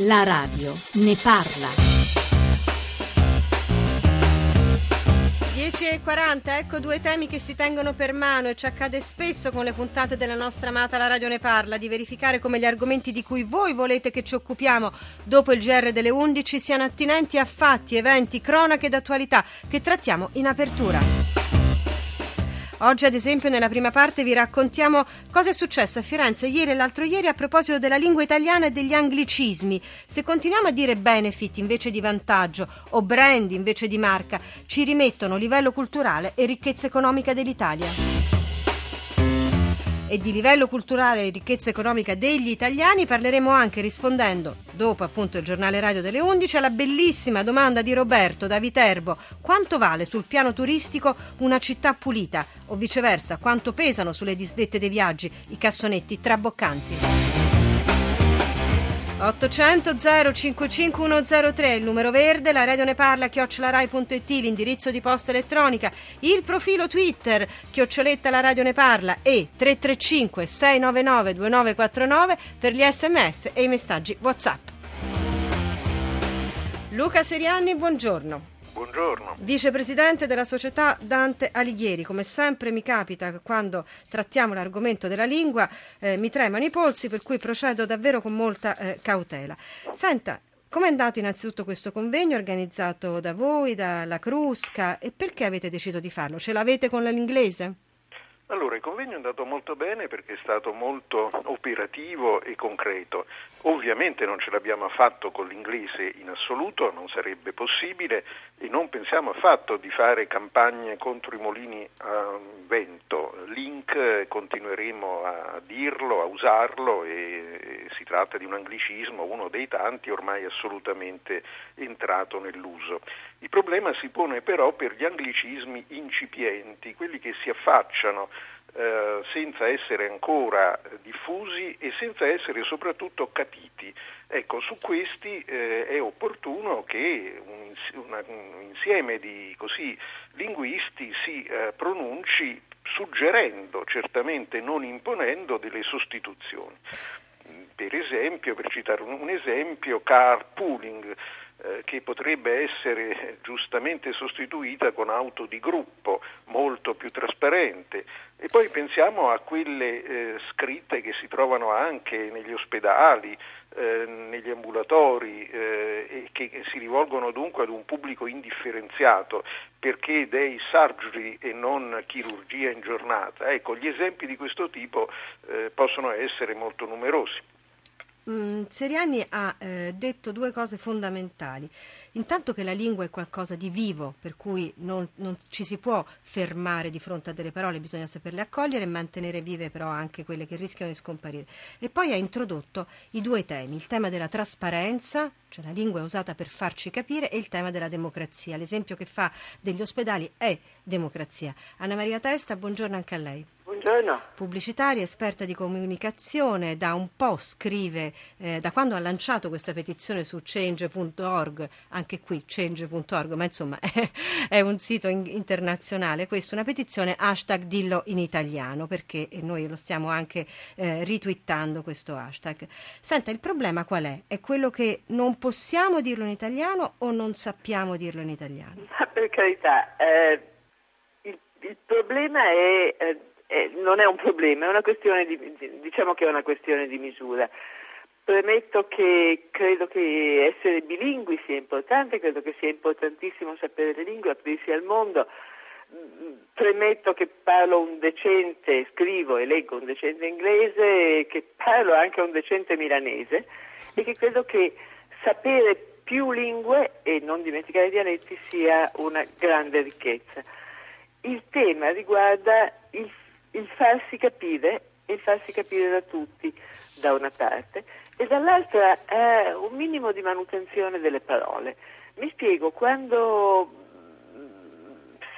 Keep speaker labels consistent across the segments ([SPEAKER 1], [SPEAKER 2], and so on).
[SPEAKER 1] La radio ne parla.
[SPEAKER 2] 10.40, ecco due temi che si tengono per mano e ci accade spesso con le puntate della nostra amata La Radio ne parla di verificare come gli argomenti di cui voi volete che ci occupiamo dopo il GR delle 11 siano attinenti a fatti, eventi, cronache d'attualità che trattiamo in apertura. Oggi, ad esempio, nella prima parte vi raccontiamo cosa è successo a Firenze ieri e l'altro ieri a proposito della lingua italiana e degli anglicismi. Se continuiamo a dire benefit invece di vantaggio o brand invece di marca, ci rimettono livello culturale e ricchezza economica dell'Italia e di livello culturale e ricchezza economica degli italiani parleremo anche rispondendo, dopo appunto il giornale radio delle 11, alla bellissima domanda di Roberto da Viterbo, quanto vale sul piano turistico una città pulita? O viceversa, quanto pesano sulle disdette dei viaggi? I cassonetti traboccanti. 800 055103 il numero verde, la radio ne parla chiocciolarai.it, l'indirizzo di posta elettronica, il profilo Twitter chioccioletta la radio ne parla e 335 699 2949 per gli sms e i messaggi WhatsApp. Luca Serianni, buongiorno.
[SPEAKER 3] Buongiorno.
[SPEAKER 2] Vicepresidente della società Dante Alighieri, come sempre mi capita quando trattiamo l'argomento della lingua, eh, mi tremano i polsi, per cui procedo davvero con molta eh, cautela. Senta, Com'è andato innanzitutto questo convegno organizzato da voi, dalla Crusca e perché avete deciso di farlo? Ce l'avete con l'inglese?
[SPEAKER 3] Allora, il convegno è andato molto bene perché è stato molto operativo e concreto. Ovviamente non ce l'abbiamo fatto con l'inglese in assoluto, non sarebbe possibile e non pensiamo affatto di fare campagne contro i mulini a vento. Link continueremo a dirlo, a usarlo e si tratta di un anglicismo, uno dei tanti ormai assolutamente entrato nell'uso. Il problema si pone però per gli anglicismi incipienti, quelli che si affacciano eh, senza essere ancora diffusi e senza essere soprattutto capiti. Ecco, su questi eh, è opportuno che un, una, un insieme di così, linguisti si eh, pronunci suggerendo, certamente non imponendo, delle sostituzioni. Per esempio, per citare un, esempio, carpooling che potrebbe essere giustamente sostituita con auto di gruppo molto più trasparente e poi pensiamo a quelle eh, scritte che si trovano anche negli ospedali, eh, negli ambulatori eh, e che si rivolgono dunque ad un pubblico indifferenziato perché dei surgery e non chirurgia in giornata. Ecco, gli esempi di questo tipo eh, possono essere molto numerosi.
[SPEAKER 2] Seriani ha eh, detto due cose fondamentali. Intanto che la lingua è qualcosa di vivo, per cui non, non, ci si può fermare di fronte a delle parole, bisogna saperle accogliere e mantenere vive però anche quelle che rischiano di scomparire. E poi ha introdotto i due temi, il tema della trasparenza, cioè la lingua è usata per farci capire, e il tema della democrazia. L'esempio che fa degli ospedali è democrazia. Anna Maria Testa, buongiorno anche a lei.
[SPEAKER 4] Buongiorno.
[SPEAKER 2] Pubblicitaria, esperta di comunicazione, da un po' scrive, eh, da quando ha lanciato questa petizione su change.org, anche qui change.org, ma insomma è, è un sito in, internazionale, questa è una petizione hashtag dillo in italiano, perché noi lo stiamo anche eh, ritwittando questo hashtag. Senta, il problema qual è? È quello che non possiamo dirlo in italiano o non sappiamo dirlo in italiano?
[SPEAKER 4] Ma per carità, eh, il, il, problema è eh, non è un problema, è una questione di, diciamo che è una questione di misura. Premetto che credo che essere bilingui sia importante, credo che sia importantissimo sapere le lingue, aprirsi al mondo. Premetto che parlo un decente, scrivo e leggo un decente inglese, che parlo anche un decente milanese e che credo che sapere più lingue e non dimenticare i dialetti sia una grande ricchezza. Il tema riguarda il il farsi capire, il farsi capire da tutti da una parte e dall'altra è un minimo di manutenzione delle parole. Mi spiego, quando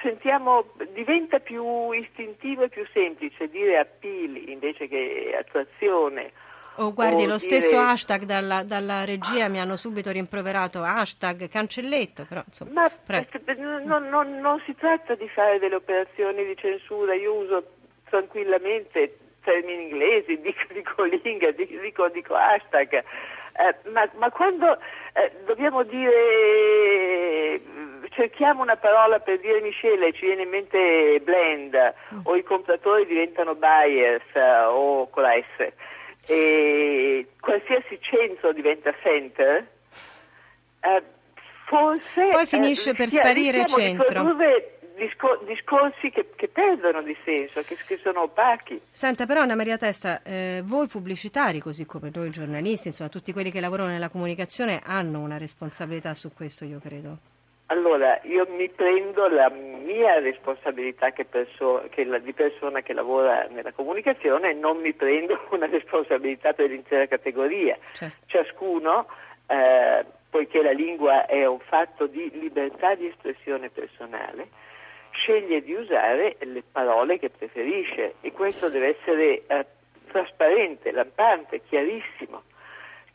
[SPEAKER 4] sentiamo, diventa più istintivo e più semplice dire appeal invece che attrazione.
[SPEAKER 2] Oh, guardi, lo dire... stesso hashtag dalla, dalla, regia mi hanno subito rimproverato, hashtag cancelletto, però insomma...
[SPEAKER 4] Ma non, non, non si tratta di fare delle operazioni di censura, io uso tranquillamente termini inglesi, dico, dico linga, dico, dico hashtag, eh, ma, ma, quando eh, dobbiamo dire cerchiamo una parola per dire miscela e ci viene in mente blend mm. o i compratori diventano buyers uh, o con la S. E qualsiasi centro diventa center uh, forse
[SPEAKER 2] poi finisce uh, per sparire centro
[SPEAKER 4] discor- discorsi che, che, perdono di senso, che, che, sono opachi.
[SPEAKER 2] Senta, però Anna Maria Testa, eh, voi pubblicitari, così come noi giornalisti, insomma tutti quelli che lavorano nella comunicazione hanno una responsabilità su questo, io credo.
[SPEAKER 4] Allora, io mi prendo la mia responsabilità che perso- che la, di persona che lavora nella comunicazione e non mi prendo una responsabilità per l'intera categoria. Certo. Ciascuno, eh, poiché la lingua è un fatto di libertà di espressione personale, sceglie di usare le parole che preferisce e questo deve essere eh, trasparente, lampante, chiarissimo.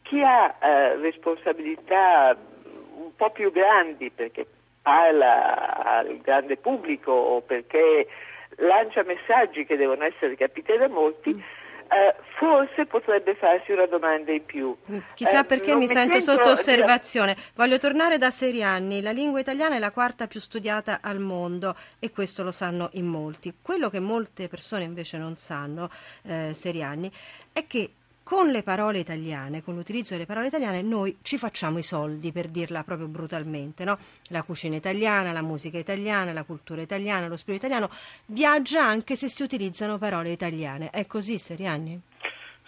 [SPEAKER 4] Chi ha eh, responsabilità un po' più grandi perché parla al grande pubblico o perché lancia messaggi che devono essere capiti da molti, mm. Eh, forse potrebbe farsi una domanda in più.
[SPEAKER 2] Chissà eh, perché mi sento sotto osservazione. Voglio tornare da Serianni. La lingua italiana è la quarta più studiata al mondo e questo lo sanno in molti. Quello che molte persone invece non sanno, eh, Serianni, è che con le parole italiane, con l'utilizzo delle parole italiane, noi ci facciamo i soldi, per dirla proprio brutalmente. No? La cucina italiana, la musica italiana, la cultura italiana, lo spirito italiano viaggia anche se si utilizzano parole italiane. È così, Seriani?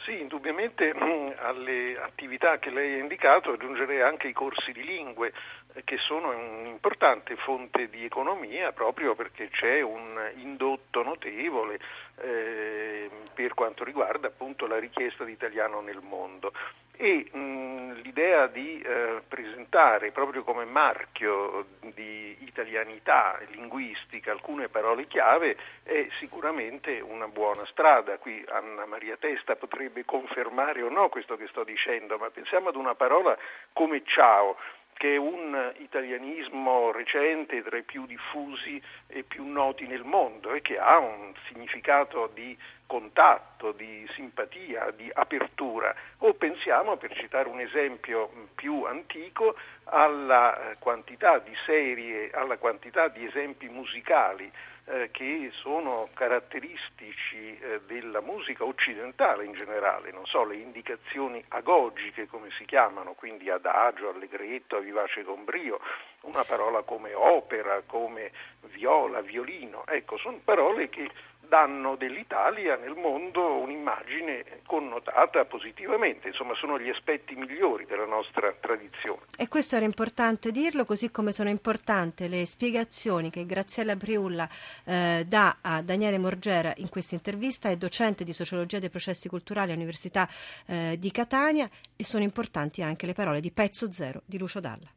[SPEAKER 3] Sì, indubbiamente alle attività che lei ha indicato aggiungerei anche i corsi di lingue eh, che sono un'importante fonte di economia proprio perché c'è un indotto notevole eh, per quanto riguarda appunto la richiesta di italiano nel mondo. E mh, l'idea di eh, presentare proprio come marchio di italianità linguistica alcune parole chiave è sicuramente una buona strada. Qui Anna Maria Testa potrebbe confermare o no questo che sto dicendo, ma pensiamo ad una parola come ciao che è un italianismo recente tra i più diffusi e più noti nel mondo e che ha un significato di contatto, di simpatia, di apertura. O pensiamo, per citare un esempio più antico, alla quantità di serie, alla quantità di esempi musicali eh, che sono caratteristici eh, della musica occidentale in generale, non so, le indicazioni agogiche come si chiamano, quindi adagio, allegretto, vivace con brio, una parola come opera, come viola, violino, ecco, sono parole che danno dell'Italia nel mondo un'immagine connotata positivamente, insomma sono gli aspetti migliori della nostra tradizione.
[SPEAKER 2] E questo era importante dirlo, così come sono importanti le spiegazioni che Graziella Priulla eh, dà a Daniele Morgera in questa intervista, è docente di sociologia dei processi culturali all'Università eh, di Catania e sono importanti anche le parole di Pezzo Zero di Lucio Dalla.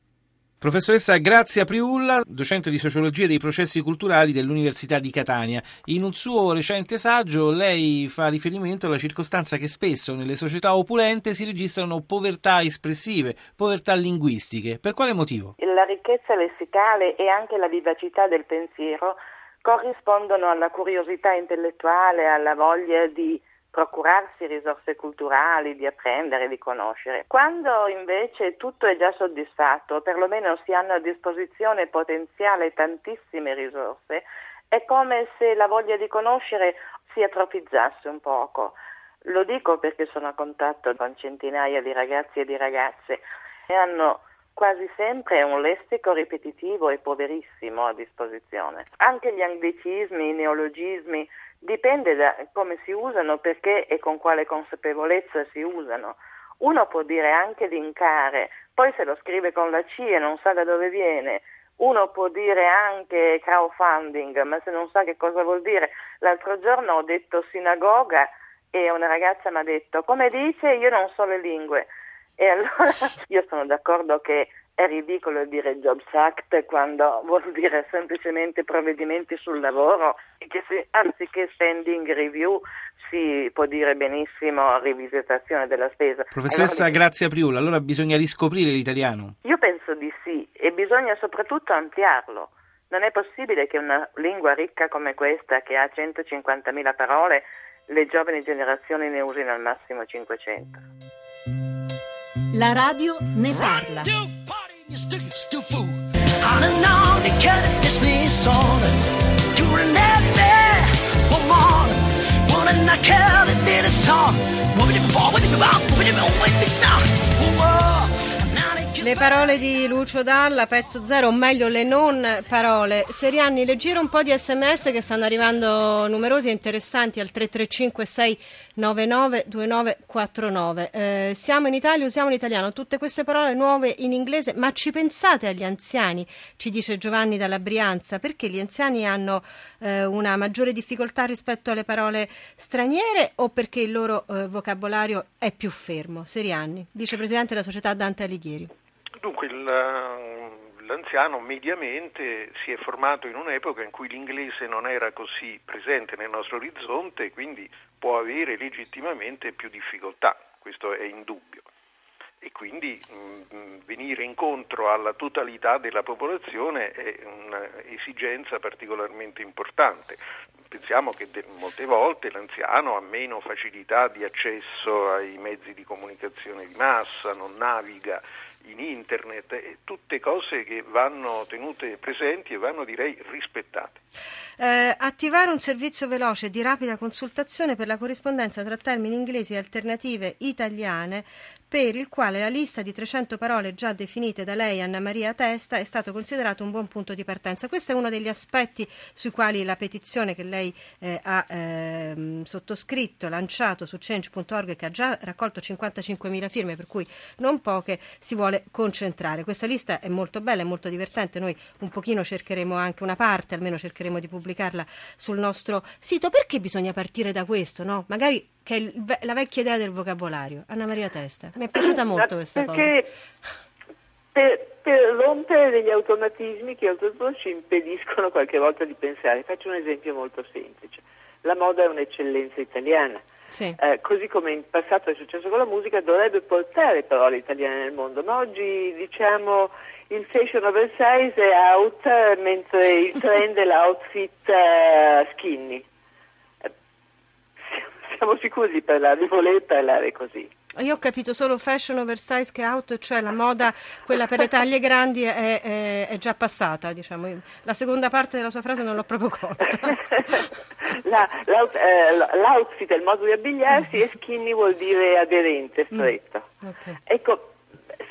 [SPEAKER 5] Professoressa Grazia Priulla, docente di sociologia dei processi culturali dell'Università di Catania. In un suo recente saggio lei fa riferimento alla circostanza che spesso nelle società opulente si registrano povertà espressive, povertà linguistiche. Per quale motivo?
[SPEAKER 6] La ricchezza lessicale e anche la vivacità del pensiero corrispondono alla curiosità intellettuale, alla voglia di procurarsi risorse culturali, di apprendere, di conoscere. Quando invece tutto è già soddisfatto, perlomeno si hanno a disposizione potenziale tantissime risorse, è come se la voglia di conoscere si atropizzasse un poco. Lo dico perché sono a contatto con centinaia di ragazzi e di ragazze e hanno quasi sempre un lessico ripetitivo e poverissimo a disposizione. Anche gli anglicismi, i neologismi Dipende da come si usano, perché e con quale consapevolezza si usano. Uno può dire anche linkare, poi se lo scrive con la C e non sa da dove viene, uno può dire anche crowdfunding, ma se non sa che cosa vuol dire. L'altro giorno ho detto sinagoga e una ragazza mi ha detto come dice io non so le lingue. E allora io sono d'accordo che è ridicolo dire Jobs Act quando vuol dire semplicemente provvedimenti sul lavoro, che se, anziché standing review si può dire benissimo rivisitazione della spesa.
[SPEAKER 5] Professoressa allora, Grazia Priula, allora bisogna riscoprire l'italiano?
[SPEAKER 6] Io penso di sì e bisogna soprattutto ampliarlo. Non è possibile che una lingua ricca come questa, che ha 150.000 parole, le giovani generazioni ne usino al massimo 500.
[SPEAKER 1] La radio ne parla. your stickers to. On and on, you cut it, it's me, sort You're an addict, one more. One and I cut it, did a song. Woman in the bar, woman in the bar, woman in the bar, woman in the.
[SPEAKER 2] Le parole di Lucio Dalla, pezzo zero, o meglio le non parole. Serianni, leggere un po' di sms che stanno arrivando numerosi e interessanti al 335 699 2949. Eh, siamo in Italia, usiamo l'italiano, tutte queste parole nuove in inglese, ma ci pensate agli anziani, ci dice Giovanni dalla Brianza, perché gli anziani hanno eh, una maggiore difficoltà rispetto alle parole straniere o perché il loro eh, vocabolario è più fermo? Serianni, vicepresidente della società Dante Alighieri.
[SPEAKER 3] Dunque, eh, l'anziano mediamente si è formato in un'epoca in cui l'inglese non era così presente nel nostro orizzonte e quindi può avere legittimamente più difficoltà, questo è indubbio. E quindi mh, mm, venire incontro alla totalità della popolazione è un'esigenza particolarmente importante. Pensiamo che de- molte volte l'anziano ha meno facilità di accesso ai mezzi di comunicazione di massa, non naviga in internet, tutte cose che vanno tenute presenti e vanno direi rispettate.
[SPEAKER 2] Eh, attivare un servizio veloce di rapida consultazione per la corrispondenza tra termini inglesi e alternative italiane per il quale la lista di 300 parole già definite da lei, Anna Maria Testa, è stato considerato un buon punto di partenza. Questo è uno degli aspetti sui quali la petizione che lei eh, ha eh, sottoscritto, lanciato su change.org, che ha già raccolto 55.000 firme, per cui non poche, si vuole concentrare. Questa lista è molto bella, è molto divertente. Noi un pochino cercheremo anche una parte, almeno cercheremo di pubblicarla sul nostro sito. Perché bisogna partire da questo? No? Magari che è il, la vecchia idea del vocabolario. Anna Maria Testa, mi è piaciuta molto questa
[SPEAKER 4] Perché
[SPEAKER 2] cosa.
[SPEAKER 4] Per, per rompere degli automatismi che oltretutto ci impediscono qualche volta di pensare. Faccio un esempio molto semplice. La moda è un'eccellenza italiana.
[SPEAKER 2] Sì.
[SPEAKER 4] Eh, così come in passato è successo con la musica, dovrebbe portare parole italiane nel mondo, ma oggi diciamo il fashion oversize è out, mentre il trend è l'outfit uh, skinny siamo sicuri di parlare, di voler parlare così.
[SPEAKER 2] Io ho capito solo fashion oversize che out, cioè la moda, quella per le taglie grandi, è, è, è già passata. Diciamo. La seconda parte della sua frase non l'ho proprio colta.
[SPEAKER 4] la, l'out, eh, l'outfit è il modo di abbigliarsi e skinny vuol dire aderente, mm. stretto. Mm. Okay. Ecco,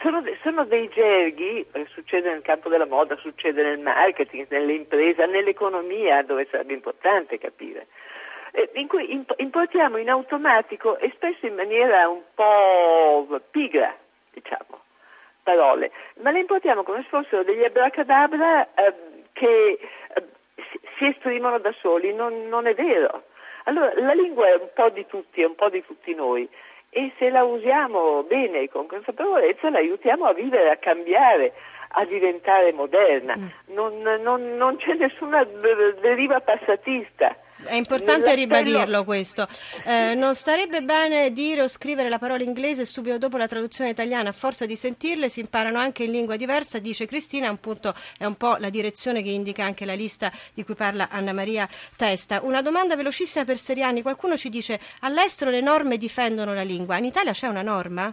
[SPEAKER 4] sono, sono, dei gerghi, eh, succede nel campo della moda, succede nel marketing, nelle imprese, nell'economia, dove sarebbe importante capire in cui importiamo in automatico e spesso in maniera un po' pigra, diciamo, parole, ma le importiamo come se fossero degli abracadabra eh, che eh, si esprimono da soli, non, non è vero. Allora, la lingua è un po' di tutti, è un po' di tutti noi e se la usiamo bene e con consapevolezza la aiutiamo a vivere, a cambiare, a diventare moderna. Mm. Non, non, non c'è nessuna deriva passatista.
[SPEAKER 2] È importante ribadirlo questo. Eh, non starebbe bene dire o scrivere la parola inglese subito dopo la traduzione italiana, a forza di sentirle si imparano anche in lingua diversa, dice Cristina, appunto è un po' la direzione che indica anche la lista di cui parla Anna Maria Testa. Una domanda velocissima per Seriani, qualcuno ci dice all'estero le norme difendono la lingua, in Italia c'è una norma?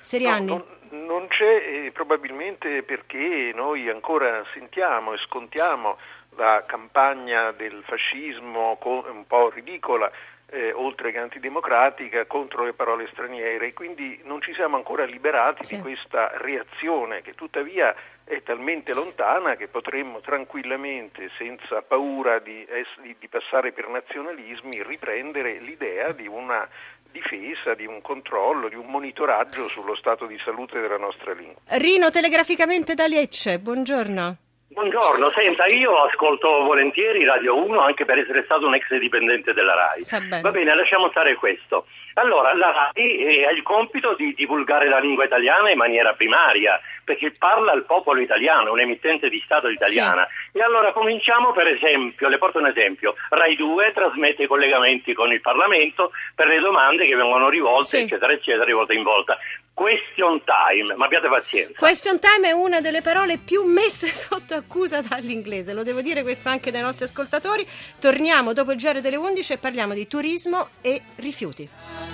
[SPEAKER 2] Seriani?
[SPEAKER 3] No, non, non c'è, eh, probabilmente perché noi ancora sentiamo e scontiamo la campagna del fascismo un po' ridicola, eh, oltre che antidemocratica, contro le parole straniere, quindi non ci siamo ancora liberati sì. di questa reazione che tuttavia è talmente lontana che potremmo tranquillamente, senza paura di, di, di passare per nazionalismi, riprendere l'idea di una difesa, di un controllo, di un monitoraggio sullo stato di salute della nostra lingua.
[SPEAKER 2] Rino, telegraficamente da Lecce, buongiorno.
[SPEAKER 7] Buongiorno, senta, io ascolto volentieri Radio 1 anche per essere stato un ex dipendente della RAI. Va bene, lasciamo stare questo. Allora, la RAI eh, ha il compito di divulgare la lingua italiana in maniera primaria, perché parla al popolo italiano, un'emittente di Stato italiana. Sì. E allora cominciamo per esempio, le porto un esempio, RAI 2 trasmette i collegamenti con il Parlamento per le domande che vengono rivolte, sì. eccetera, eccetera, di volta in volta. Question time, ma abbiate pazienza.
[SPEAKER 2] Question time è una delle parole più messe sotto accusa dall'inglese, lo devo dire questo anche dai nostri ascoltatori. Torniamo dopo il giro delle 11 e parliamo di turismo e rifiuti.